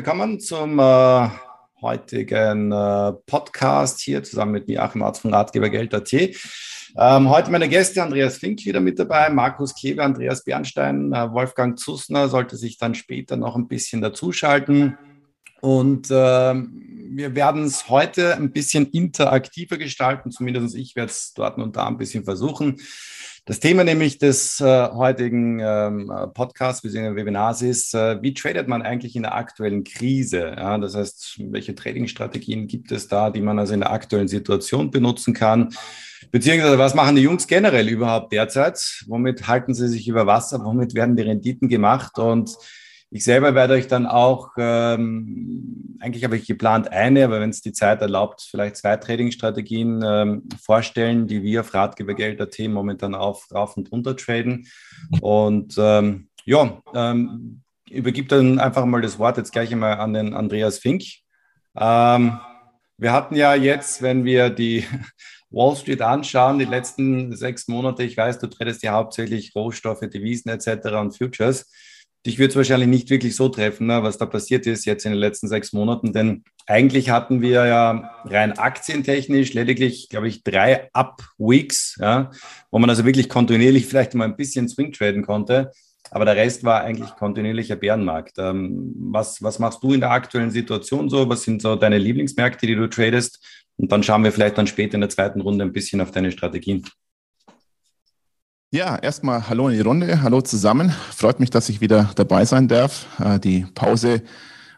willkommen zum äh, heutigen äh, Podcast hier zusammen mit mir, Achim Arzt von Ratgebergeld.at. Ähm, heute meine Gäste Andreas Fink wieder mit dabei, Markus Kleber, Andreas Bernstein, äh, Wolfgang Zussner sollte sich dann später noch ein bisschen dazuschalten. Und äh, wir werden es heute ein bisschen interaktiver gestalten, zumindest ich werde es dort und da ein bisschen versuchen. Das Thema nämlich des äh, heutigen ähm, Podcasts bzw. Webinars ist, äh, wie tradet man eigentlich in der aktuellen Krise? Ja, das heißt, welche Trading-Strategien gibt es da, die man also in der aktuellen Situation benutzen kann? Beziehungsweise, was machen die Jungs generell überhaupt derzeit? Womit halten sie sich über Wasser? Womit werden die Renditen gemacht? Und ich selber werde euch dann auch, ähm, eigentlich habe ich geplant eine, aber wenn es die Zeit erlaubt, vielleicht zwei Trading-Strategien ähm, vorstellen, die wir auf Ratgebergeld.at momentan auf, rauf und runter traden. Und ähm, ja, ähm, übergib dann einfach mal das Wort jetzt gleich einmal an den Andreas Fink. Ähm, wir hatten ja jetzt, wenn wir die Wall Street anschauen, die letzten sechs Monate, ich weiß, du tradest ja hauptsächlich Rohstoffe, Devisen etc. und Futures Dich würde es wahrscheinlich nicht wirklich so treffen, ne, was da passiert ist jetzt in den letzten sechs Monaten, denn eigentlich hatten wir ja rein aktientechnisch lediglich, glaube ich, drei Up-Weeks, ja, wo man also wirklich kontinuierlich vielleicht mal ein bisschen Swing traden konnte. Aber der Rest war eigentlich kontinuierlicher Bärenmarkt. Ähm, was, was machst du in der aktuellen Situation so? Was sind so deine Lieblingsmärkte, die du tradest? Und dann schauen wir vielleicht dann später in der zweiten Runde ein bisschen auf deine Strategien. Ja, erstmal hallo in die Runde, hallo zusammen. Freut mich, dass ich wieder dabei sein darf. Äh, die Pause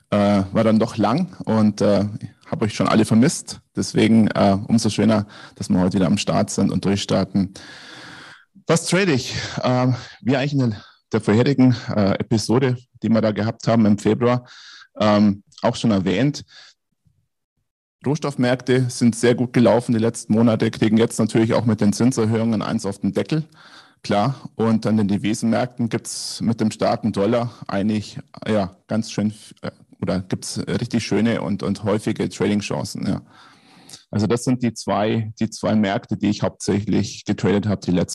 äh, war dann doch lang und äh, habe euch schon alle vermisst. Deswegen umso schöner, dass wir heute wieder am Start sind und durchstarten. Was trade ich? wie eigentlich in der vorherigen Episode, die wir da gehabt haben im Februar, ähm, auch schon erwähnt. Rohstoffmärkte sind sehr gut gelaufen die letzten Monate, kriegen jetzt natürlich auch mit den Zinserhöhungen eins auf den Deckel. Klar, und an den Devisenmärkten gibt es mit dem starken Dollar eigentlich ja, ganz schön äh, oder gibt es richtig schöne und, und häufige Trading-Chancen. Ja. Also das sind die zwei, die zwei Märkte, die ich hauptsächlich getradet habe die letzten